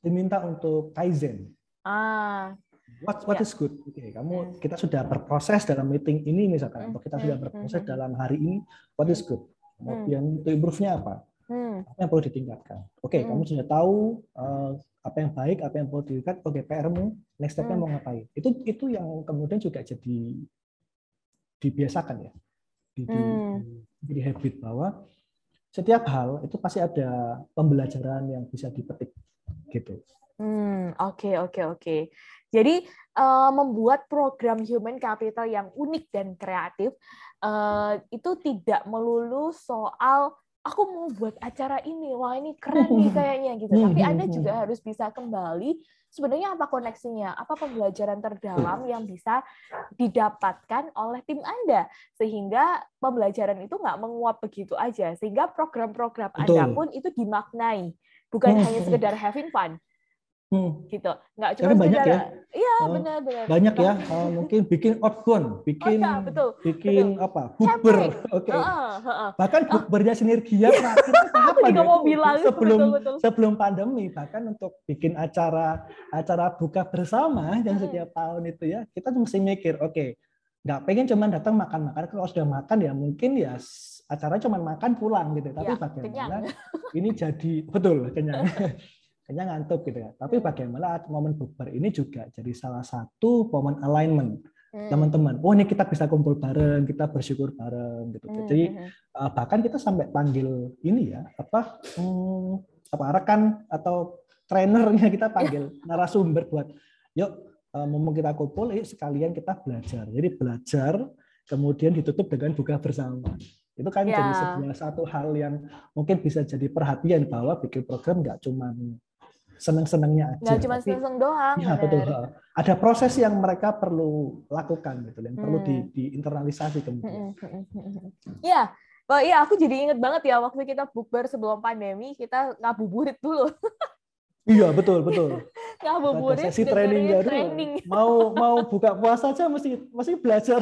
diminta untuk kaizen ah what what yeah. is good oke okay, kamu hmm. kita sudah berproses dalam meeting ini misalkan atau kita sudah hmm. berproses dalam hari ini what is good kemudian hmm. untuk improve-nya apa hmm. apa yang perlu ditingkatkan oke okay, kamu sudah tahu uh, apa yang baik apa yang perlu ditingkat oke okay, PR-mu next step-nya hmm. mau ngapain itu itu yang kemudian juga jadi dibiasakan ya di, hmm. jadi habit bahwa setiap hal itu pasti ada pembelajaran yang bisa dipetik gitu. Hmm, oke okay, oke okay, oke. Okay. Jadi uh, membuat program human capital yang unik dan kreatif uh, itu tidak melulu soal aku mau buat acara ini, wah ini (laughs) keren nih kayaknya gitu. Tapi Anda juga harus bisa kembali sebenarnya apa koneksinya, apa pembelajaran terdalam yang bisa didapatkan oleh tim Anda? Sehingga pembelajaran itu nggak menguap begitu aja, sehingga program-program Anda pun itu dimaknai, bukan hanya sekedar having fun, Hmm. gitu. Nggak cuma banyak ya. Iya oh, benar benar. Banyak ya. Oh, mungkin bikin outbound bikin oh, ya, betul, bikin betul. apa? Bukber oke. Okay. uh, uh, uh. bahkan bukbernya sinergia apa juga mau bilang sebelum betul, betul. sebelum pandemi bahkan untuk bikin acara acara buka bersama yang hmm. setiap tahun itu ya kita mesti mikir oke okay, nggak pengen cuma datang makan-makan kalau sudah makan ya mungkin ya acara cuma makan pulang gitu. Tapi ya, bagaimana kenyang. ini jadi betul kenyang (laughs) kayaknya ngantuk gitu ya. Tapi hmm. bagaimana momen bukber ini juga jadi salah satu momen alignment hmm. teman-teman. Oh ini kita bisa kumpul bareng, kita bersyukur bareng gitu. Hmm. Jadi uh, bahkan kita sampai panggil ini ya apa hmm, apa rekan atau trainernya kita panggil (laughs) narasumber buat yuk uh, mumpung kita kumpul, yuk sekalian kita belajar. Jadi belajar kemudian ditutup dengan buka bersama itu kan ya. jadi sebuah satu hal yang mungkin bisa jadi perhatian bahwa bikin program nggak cuma seneng-senengnya aja. Nggak cuma seneng doang. Ya, betul. Ada proses yang mereka perlu lakukan gitu, yang hmm. perlu di, hmm. diinternalisasi kemudian. Iya, oh, iya aku jadi inget banget ya waktu kita bukber sebelum pandemi kita ngabuburit dulu. (laughs) Iya betul betul. (laughs) Ngabuburit sesi training baru. Training. (laughs) Mau mau buka puasa aja mesti mesti belajar.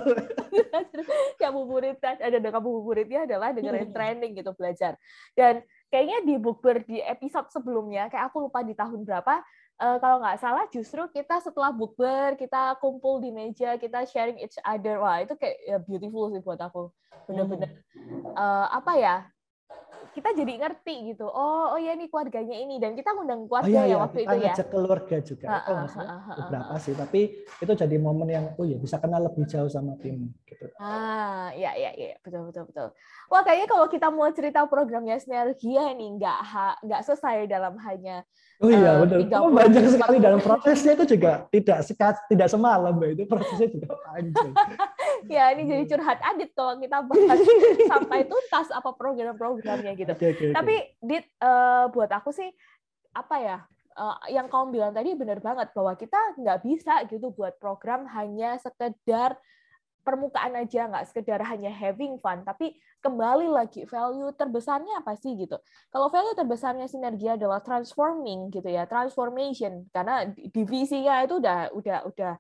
ngabuburit ada ada ngabuburitnya adalah dengerin training gitu belajar. Dan kayaknya di bukber di episode sebelumnya kayak aku lupa di tahun berapa uh, kalau nggak salah justru kita setelah bukber kita kumpul di meja kita sharing each other. Wah itu kayak ya, beautiful sih buat aku. Bener-bener uh, apa ya kita jadi ngerti gitu. Oh, oh ya ini keluarganya ini dan kita ngundang keluarga oh, iya, ya iya. waktu kita itu ya. ngajak keluarga juga. Ha, ha, ha, ha, beberapa sih, tapi itu jadi momen yang oh ya bisa kenal lebih jauh sama tim gitu. Ah, iya iya iya, betul betul betul. Wah, kayaknya kalau kita mau cerita programnya Sinergia nih nggak nggak selesai dalam hanya Oh iya, uh, betul. Oh, banyak sekali dalam prosesnya itu juga tidak sekat, tidak semalam, Mbak. Itu prosesnya juga panjang. (laughs) (laughs) ya, ini jadi curhat adit kalau kita bahas (laughs) sampai tuntas apa program-programnya gitu. Okay, okay, Tapi Dit uh, buat aku sih apa ya? Uh, yang kamu bilang tadi benar banget bahwa kita nggak bisa gitu buat program hanya sekedar permukaan aja nggak sekedar hanya having fun tapi kembali lagi value terbesarnya apa sih gitu kalau value terbesarnya sinergi adalah transforming gitu ya transformation karena divisinya itu udah udah udah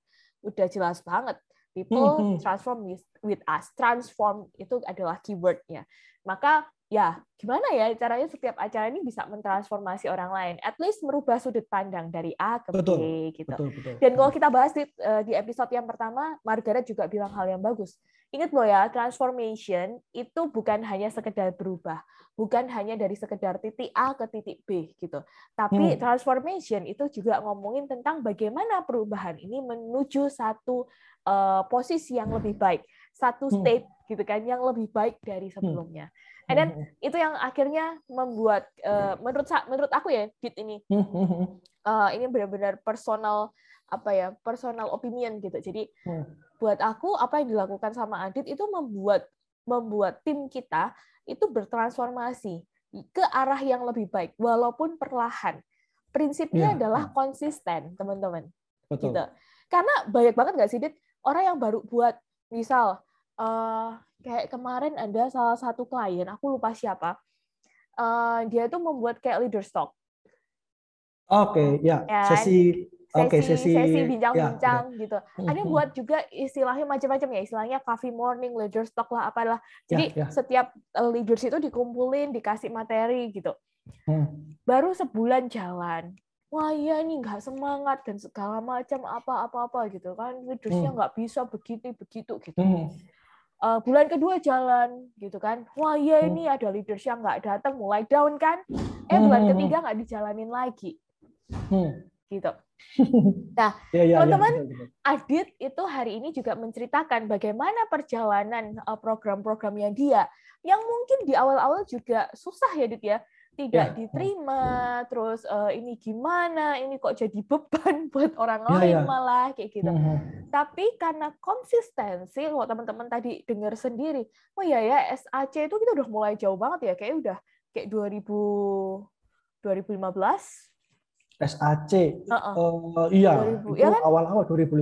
udah jelas banget people hmm, hmm. transform with, with us transform itu adalah keywordnya maka ya gimana ya caranya setiap acara ini bisa mentransformasi orang lain, at least merubah sudut pandang dari A ke betul, B gitu. Betul, betul. Dan kalau kita bahas di, eh, di episode yang pertama, Margaret juga bilang hal yang bagus. Ingat loh ya, transformation itu bukan hanya sekedar berubah, bukan hanya dari sekedar titik A ke titik B gitu. Tapi hmm. transformation itu juga ngomongin tentang bagaimana perubahan ini menuju satu uh, posisi yang lebih baik, satu hmm. state hmm. gitu kan yang lebih baik dari hmm. sebelumnya. Hmm And then mm-hmm. itu yang akhirnya membuat uh, menurut menurut aku ya Dit ini uh, ini benar-benar personal apa ya personal opinion gitu. Jadi mm. buat aku apa yang dilakukan sama Adit itu membuat membuat tim kita itu bertransformasi ke arah yang lebih baik walaupun perlahan. Prinsipnya yeah. adalah konsisten, teman-teman. Gitu. Karena banyak banget nggak sih Dit orang yang baru buat misal uh, kayak kemarin ada salah satu klien aku lupa siapa uh, dia itu membuat kayak leader stock oke okay, ya, ya sesi Oke, okay, sesi, sesi bincang-bincang ya, gitu. Ada buat juga istilahnya macam-macam ya, istilahnya coffee morning, leader stock lah, apalah. Jadi ya, ya. setiap eh, leaders itu dikumpulin, dikasih materi gitu. Hmm. Baru sebulan jalan, wah iya nih nggak semangat dan segala macam apa-apa-apa gitu kan, leadersnya hmm. nggak hmm. bisa begitu begitu gitu. Hmm uh, bulan kedua jalan gitu kan. Wah iya hmm. ini ada leaders yang nggak datang mulai down kan. Eh bulan hmm. ketiga nggak dijalanin lagi. Hmm. gitu. (laughs) Nah ya, ya, teman-teman ya, Adit itu hari ini juga menceritakan bagaimana perjalanan uh, program-programnya dia. Yang mungkin di awal-awal juga susah ya Adit ya tidak ya. diterima, terus uh, ini gimana, ini kok jadi beban (laughs) buat orang ya, lain ya. malah kayak gitu. -hmm. Tapi karena konsistensi, kalau teman-teman tadi dengar sendiri, oh ya ya SAC itu kita udah mulai jauh banget ya, kayak udah kayak 2000 2015 SAC. Uh -uh. Uh, iya, 2000, itu ya kan? awal-awal 2015.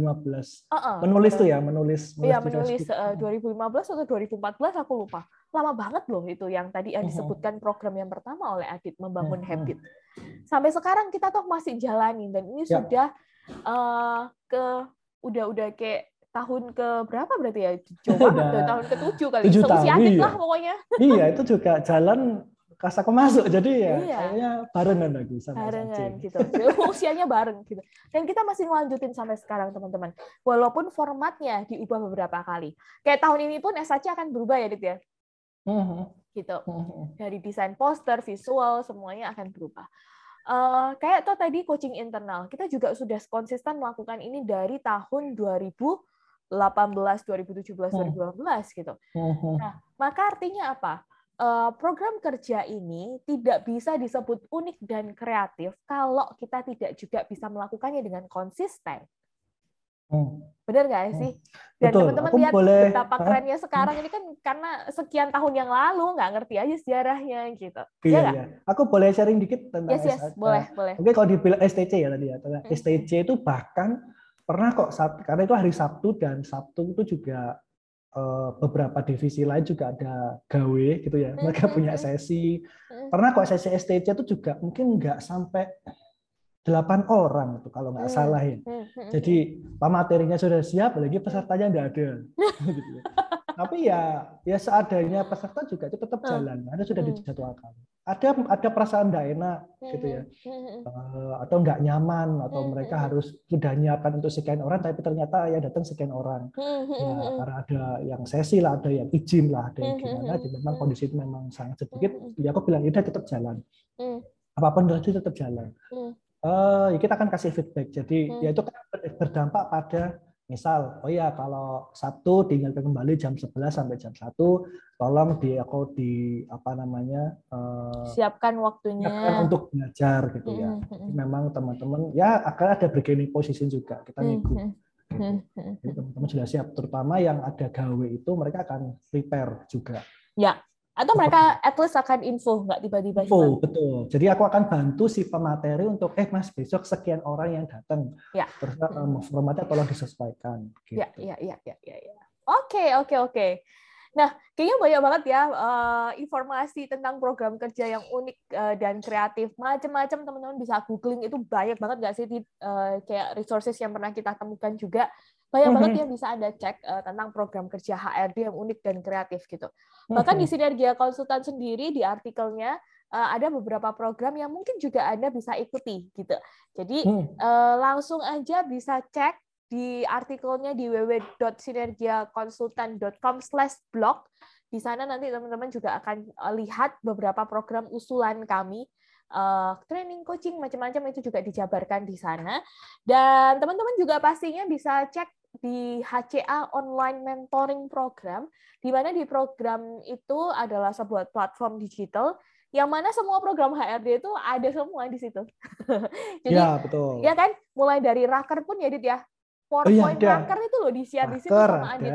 Uh -uh. Menulis tuh ya, menulis. Iya, menulis uh, 2015 atau 2014 aku lupa. Lama banget loh itu yang tadi yang disebutkan program yang pertama oleh Adit membangun uh -huh. habit. Sampai sekarang kita tuh masih jalanin dan ini ya. sudah uh, ke udah-udah kayak tahun ke berapa berarti ya? Coba tahun ke tujuh kali. Tujuh tahun, iya. lah pokoknya. Iya, itu juga jalan pas aku masuk jadi ya iya. kayaknya barengan lagi sama barengan gitu. Usianya bareng gitu. Dan kita masih melanjutin sampai sekarang teman-teman. Walaupun formatnya diubah beberapa kali. Kayak tahun ini pun SAC akan berubah ya Dit ya? Uh-huh. gitu. Uh-huh. dari desain poster visual semuanya akan berubah. Uh, kayak tuh tadi coaching internal kita juga sudah konsisten melakukan ini dari tahun 2018 2017 2018 gitu. Uh-huh. nah maka artinya apa program kerja ini tidak bisa disebut unik dan kreatif kalau kita tidak juga bisa melakukannya dengan konsisten. Hmm. Benar nggak hmm. sih? Dan teman-teman lihat boleh, betapa kerennya sekarang ini kan karena sekian tahun yang lalu nggak ngerti aja sejarahnya gitu. Iya, ya iya. Aku boleh sharing dikit tentang yes, yes, boleh, boleh. Oke, kalau dibilang STC ya tadi ya. Hmm. STC itu bahkan pernah kok karena itu hari Sabtu dan Sabtu itu juga Eh, beberapa divisi lain juga ada gawe gitu ya. Mereka punya sesi. Pernah kok sesi STC itu juga mungkin nggak sampai delapan orang tuh kalau nggak salah ya. Jadi materinya sudah siap, lagi pesertanya nggak ada. (laughs) Gitu ya tapi ya ya seadanya peserta juga itu tetap jalan ada sudah dijadwalkan. Ada ada perasaan tidak enak gitu ya. Uh, atau nggak nyaman atau mereka harus sudah nyiapkan untuk sekian orang tapi ternyata ya datang sekian orang. Ya, karena ada yang sesi lah ada yang izin lah ada yang gimana jadi memang kondisi itu memang sangat sedikit. ya aku bilang udah tetap jalan. Apa pun terjadi tetap jalan. Uh, kita akan kasih feedback. Jadi ya itu kan berdampak pada Misal, oh ya kalau Sabtu diingatkan kembali jam 11 sampai jam 1, tolong di aku di apa namanya uh, siapkan waktunya siapkan untuk belajar gitu ya. Mm -hmm. Memang teman-teman ya akan ada bargaining position juga kita ngikut. Mm -hmm. Jadi teman-teman sudah siap, terutama yang ada gawe itu mereka akan prepare juga. Ya, atau mereka at least akan info nggak tiba-tiba info betul. Jadi aku akan bantu si pemateri untuk eh mas besok sekian orang yang datang. Ya. terus um, formatnya tolong disesuaikan gitu. ya ya ya ya ya, ya. oke oke oke. Nah kayaknya banyak banget ya uh, informasi tentang program kerja yang unik uh, dan kreatif. Macam-macam teman-teman bisa googling. Itu banyak banget nggak sih uh, kayak resources yang pernah kita temukan juga banyak banget yang bisa Anda cek uh, tentang program kerja HRD yang unik dan kreatif gitu. Bahkan di Sinergia Konsultan sendiri di artikelnya uh, ada beberapa program yang mungkin juga Anda bisa ikuti gitu. Jadi uh, langsung aja bisa cek di artikelnya di www.sinergiakonsultan.com/blog. Di sana nanti teman-teman juga akan lihat beberapa program usulan kami uh, training, coaching, macam-macam itu juga dijabarkan di sana. Dan teman-teman juga pastinya bisa cek di HCA Online Mentoring Program, di mana di program itu adalah sebuah platform digital yang mana semua program HRD itu ada semua di situ. (laughs) Jadi, ya, betul. Ya kan, mulai dari raker pun ya, Dit ya. PowerPoint oh, iya, raker itu loh di-share di situ sama Adit.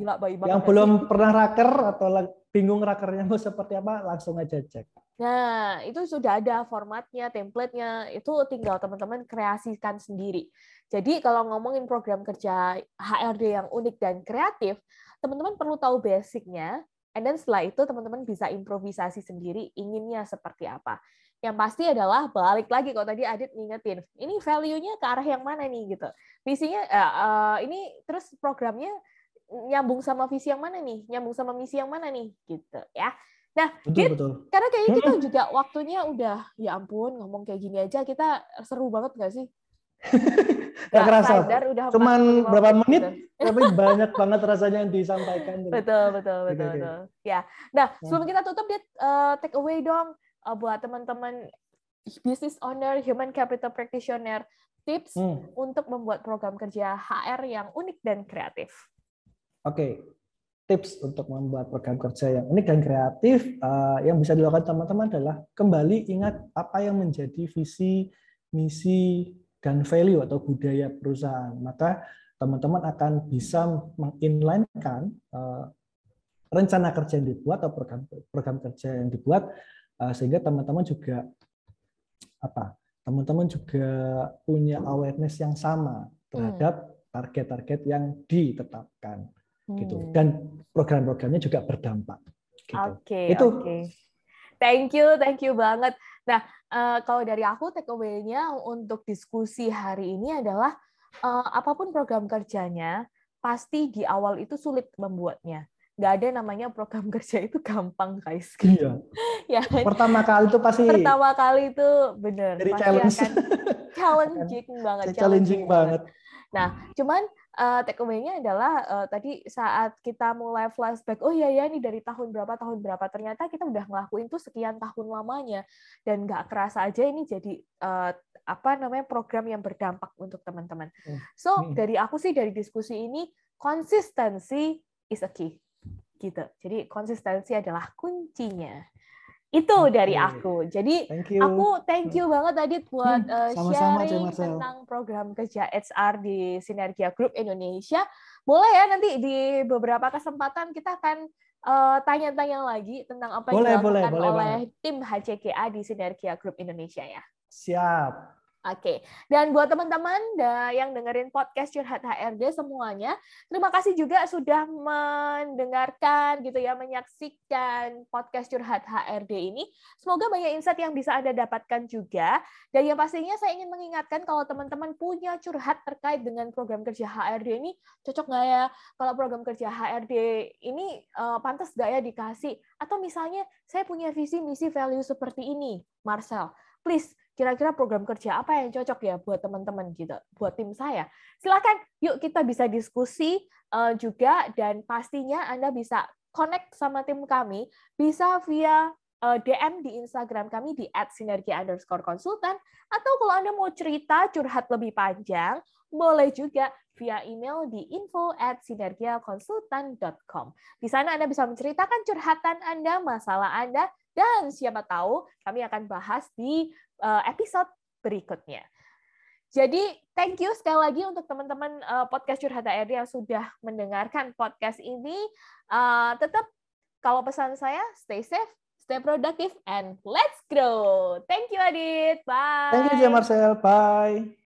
Gila, bayi banget. Yang belum sih? pernah raker atau bingung rakernya mau seperti apa, langsung aja cek. Nah, itu sudah ada formatnya, template-nya, itu tinggal teman-teman kreasikan sendiri. Jadi kalau ngomongin program kerja HRD yang unik dan kreatif, teman-teman perlu tahu basicnya, and then setelah itu teman-teman bisa improvisasi sendiri inginnya seperti apa. Yang pasti adalah balik lagi kalau tadi Adit ngingetin, ini value-nya ke arah yang mana nih gitu. Visinya uh, uh, ini terus programnya nyambung sama visi yang mana nih, nyambung sama misi yang mana nih gitu ya. Nah, betul, Dit, betul. karena kayaknya kita juga waktunya udah, ya ampun, ngomong kayak gini aja, kita seru banget gak sih? (laughs) gak kerasa. Sadar, udah Cuman berapa menit, gitu. tapi banyak banget rasanya yang disampaikan. (laughs) Betul, betul, betul, okay, betul. Ya, nah sebelum kita tutup, Dit, uh, take away dong uh, buat teman-teman business owner, human capital practitioner, tips hmm. untuk membuat program kerja HR yang unik dan kreatif. Oke, okay tips untuk membuat program kerja yang unik dan kreatif uh, yang bisa dilakukan teman-teman adalah kembali ingat apa yang menjadi visi, misi, dan value atau budaya perusahaan. Maka teman-teman akan bisa menginlinekan uh, rencana kerja yang dibuat atau program program kerja yang dibuat sehingga teman-teman juga apa? Teman-teman juga punya awareness yang sama terhadap target-target yang ditetapkan gitu hmm. dan program-programnya juga berdampak. Gitu. Oke, okay, itu. Okay. Thank you, thank you banget. Nah, uh, kalau dari aku takeaway-nya untuk diskusi hari ini adalah uh, apa pun program kerjanya pasti di awal itu sulit membuatnya. Gak ada namanya program (laughs) kerja itu gampang, guys. Iya. (laughs) ya. Pertama kali itu pasti. Pertama kali itu benar. Jadi challenge. Akan (laughs) challenging banget. Challenging, challenging banget. Nah, cuman uh, take away-nya adalah uh, tadi saat kita mulai flashback, oh iya ya ini dari tahun berapa tahun berapa ternyata kita udah ngelakuin tuh sekian tahun lamanya dan nggak kerasa aja ini jadi uh, apa namanya program yang berdampak untuk teman-teman. Hmm. So hmm. dari aku sih dari diskusi ini konsistensi is a key gitu. Jadi konsistensi adalah kuncinya. Itu dari aku. Jadi thank aku thank you banget tadi buat uh, sharing tentang program kerja HR di Sinergia Group Indonesia. Boleh ya nanti di beberapa kesempatan kita akan uh, tanya-tanya lagi tentang apa yang boleh, dilakukan boleh, oleh boleh tim HCKA di Sinergia Group Indonesia ya. Siap. Oke, dan buat teman-teman yang dengerin podcast Curhat HRD semuanya, terima kasih juga sudah mendengarkan gitu ya, menyaksikan podcast Curhat HRD ini. Semoga banyak insight yang bisa Anda dapatkan juga. Dan yang pastinya saya ingin mengingatkan kalau teman-teman punya curhat terkait dengan program kerja HRD ini, cocok nggak ya kalau program kerja HRD ini uh, pantas nggak ya dikasih? Atau misalnya saya punya visi, misi, value seperti ini, Marcel. Please kira-kira program kerja apa yang cocok ya buat teman-teman gitu, buat tim saya. Silakan, yuk kita bisa diskusi uh, juga dan pastinya Anda bisa connect sama tim kami bisa via uh, eh, DM di Instagram kami di @sinergi underscore konsultan atau kalau Anda mau cerita curhat lebih panjang boleh juga via email di info at sinergiakonsultan.com. Di sana Anda bisa menceritakan curhatan Anda, masalah Anda, dan siapa tahu kami akan bahas di episode berikutnya. Jadi thank you sekali lagi untuk teman-teman uh, podcast Curhat HRD yang sudah mendengarkan podcast ini. Uh, tetap kalau pesan saya stay safe, stay productive, and let's grow. Thank you Adit. Bye. Thank you Marcel. Bye.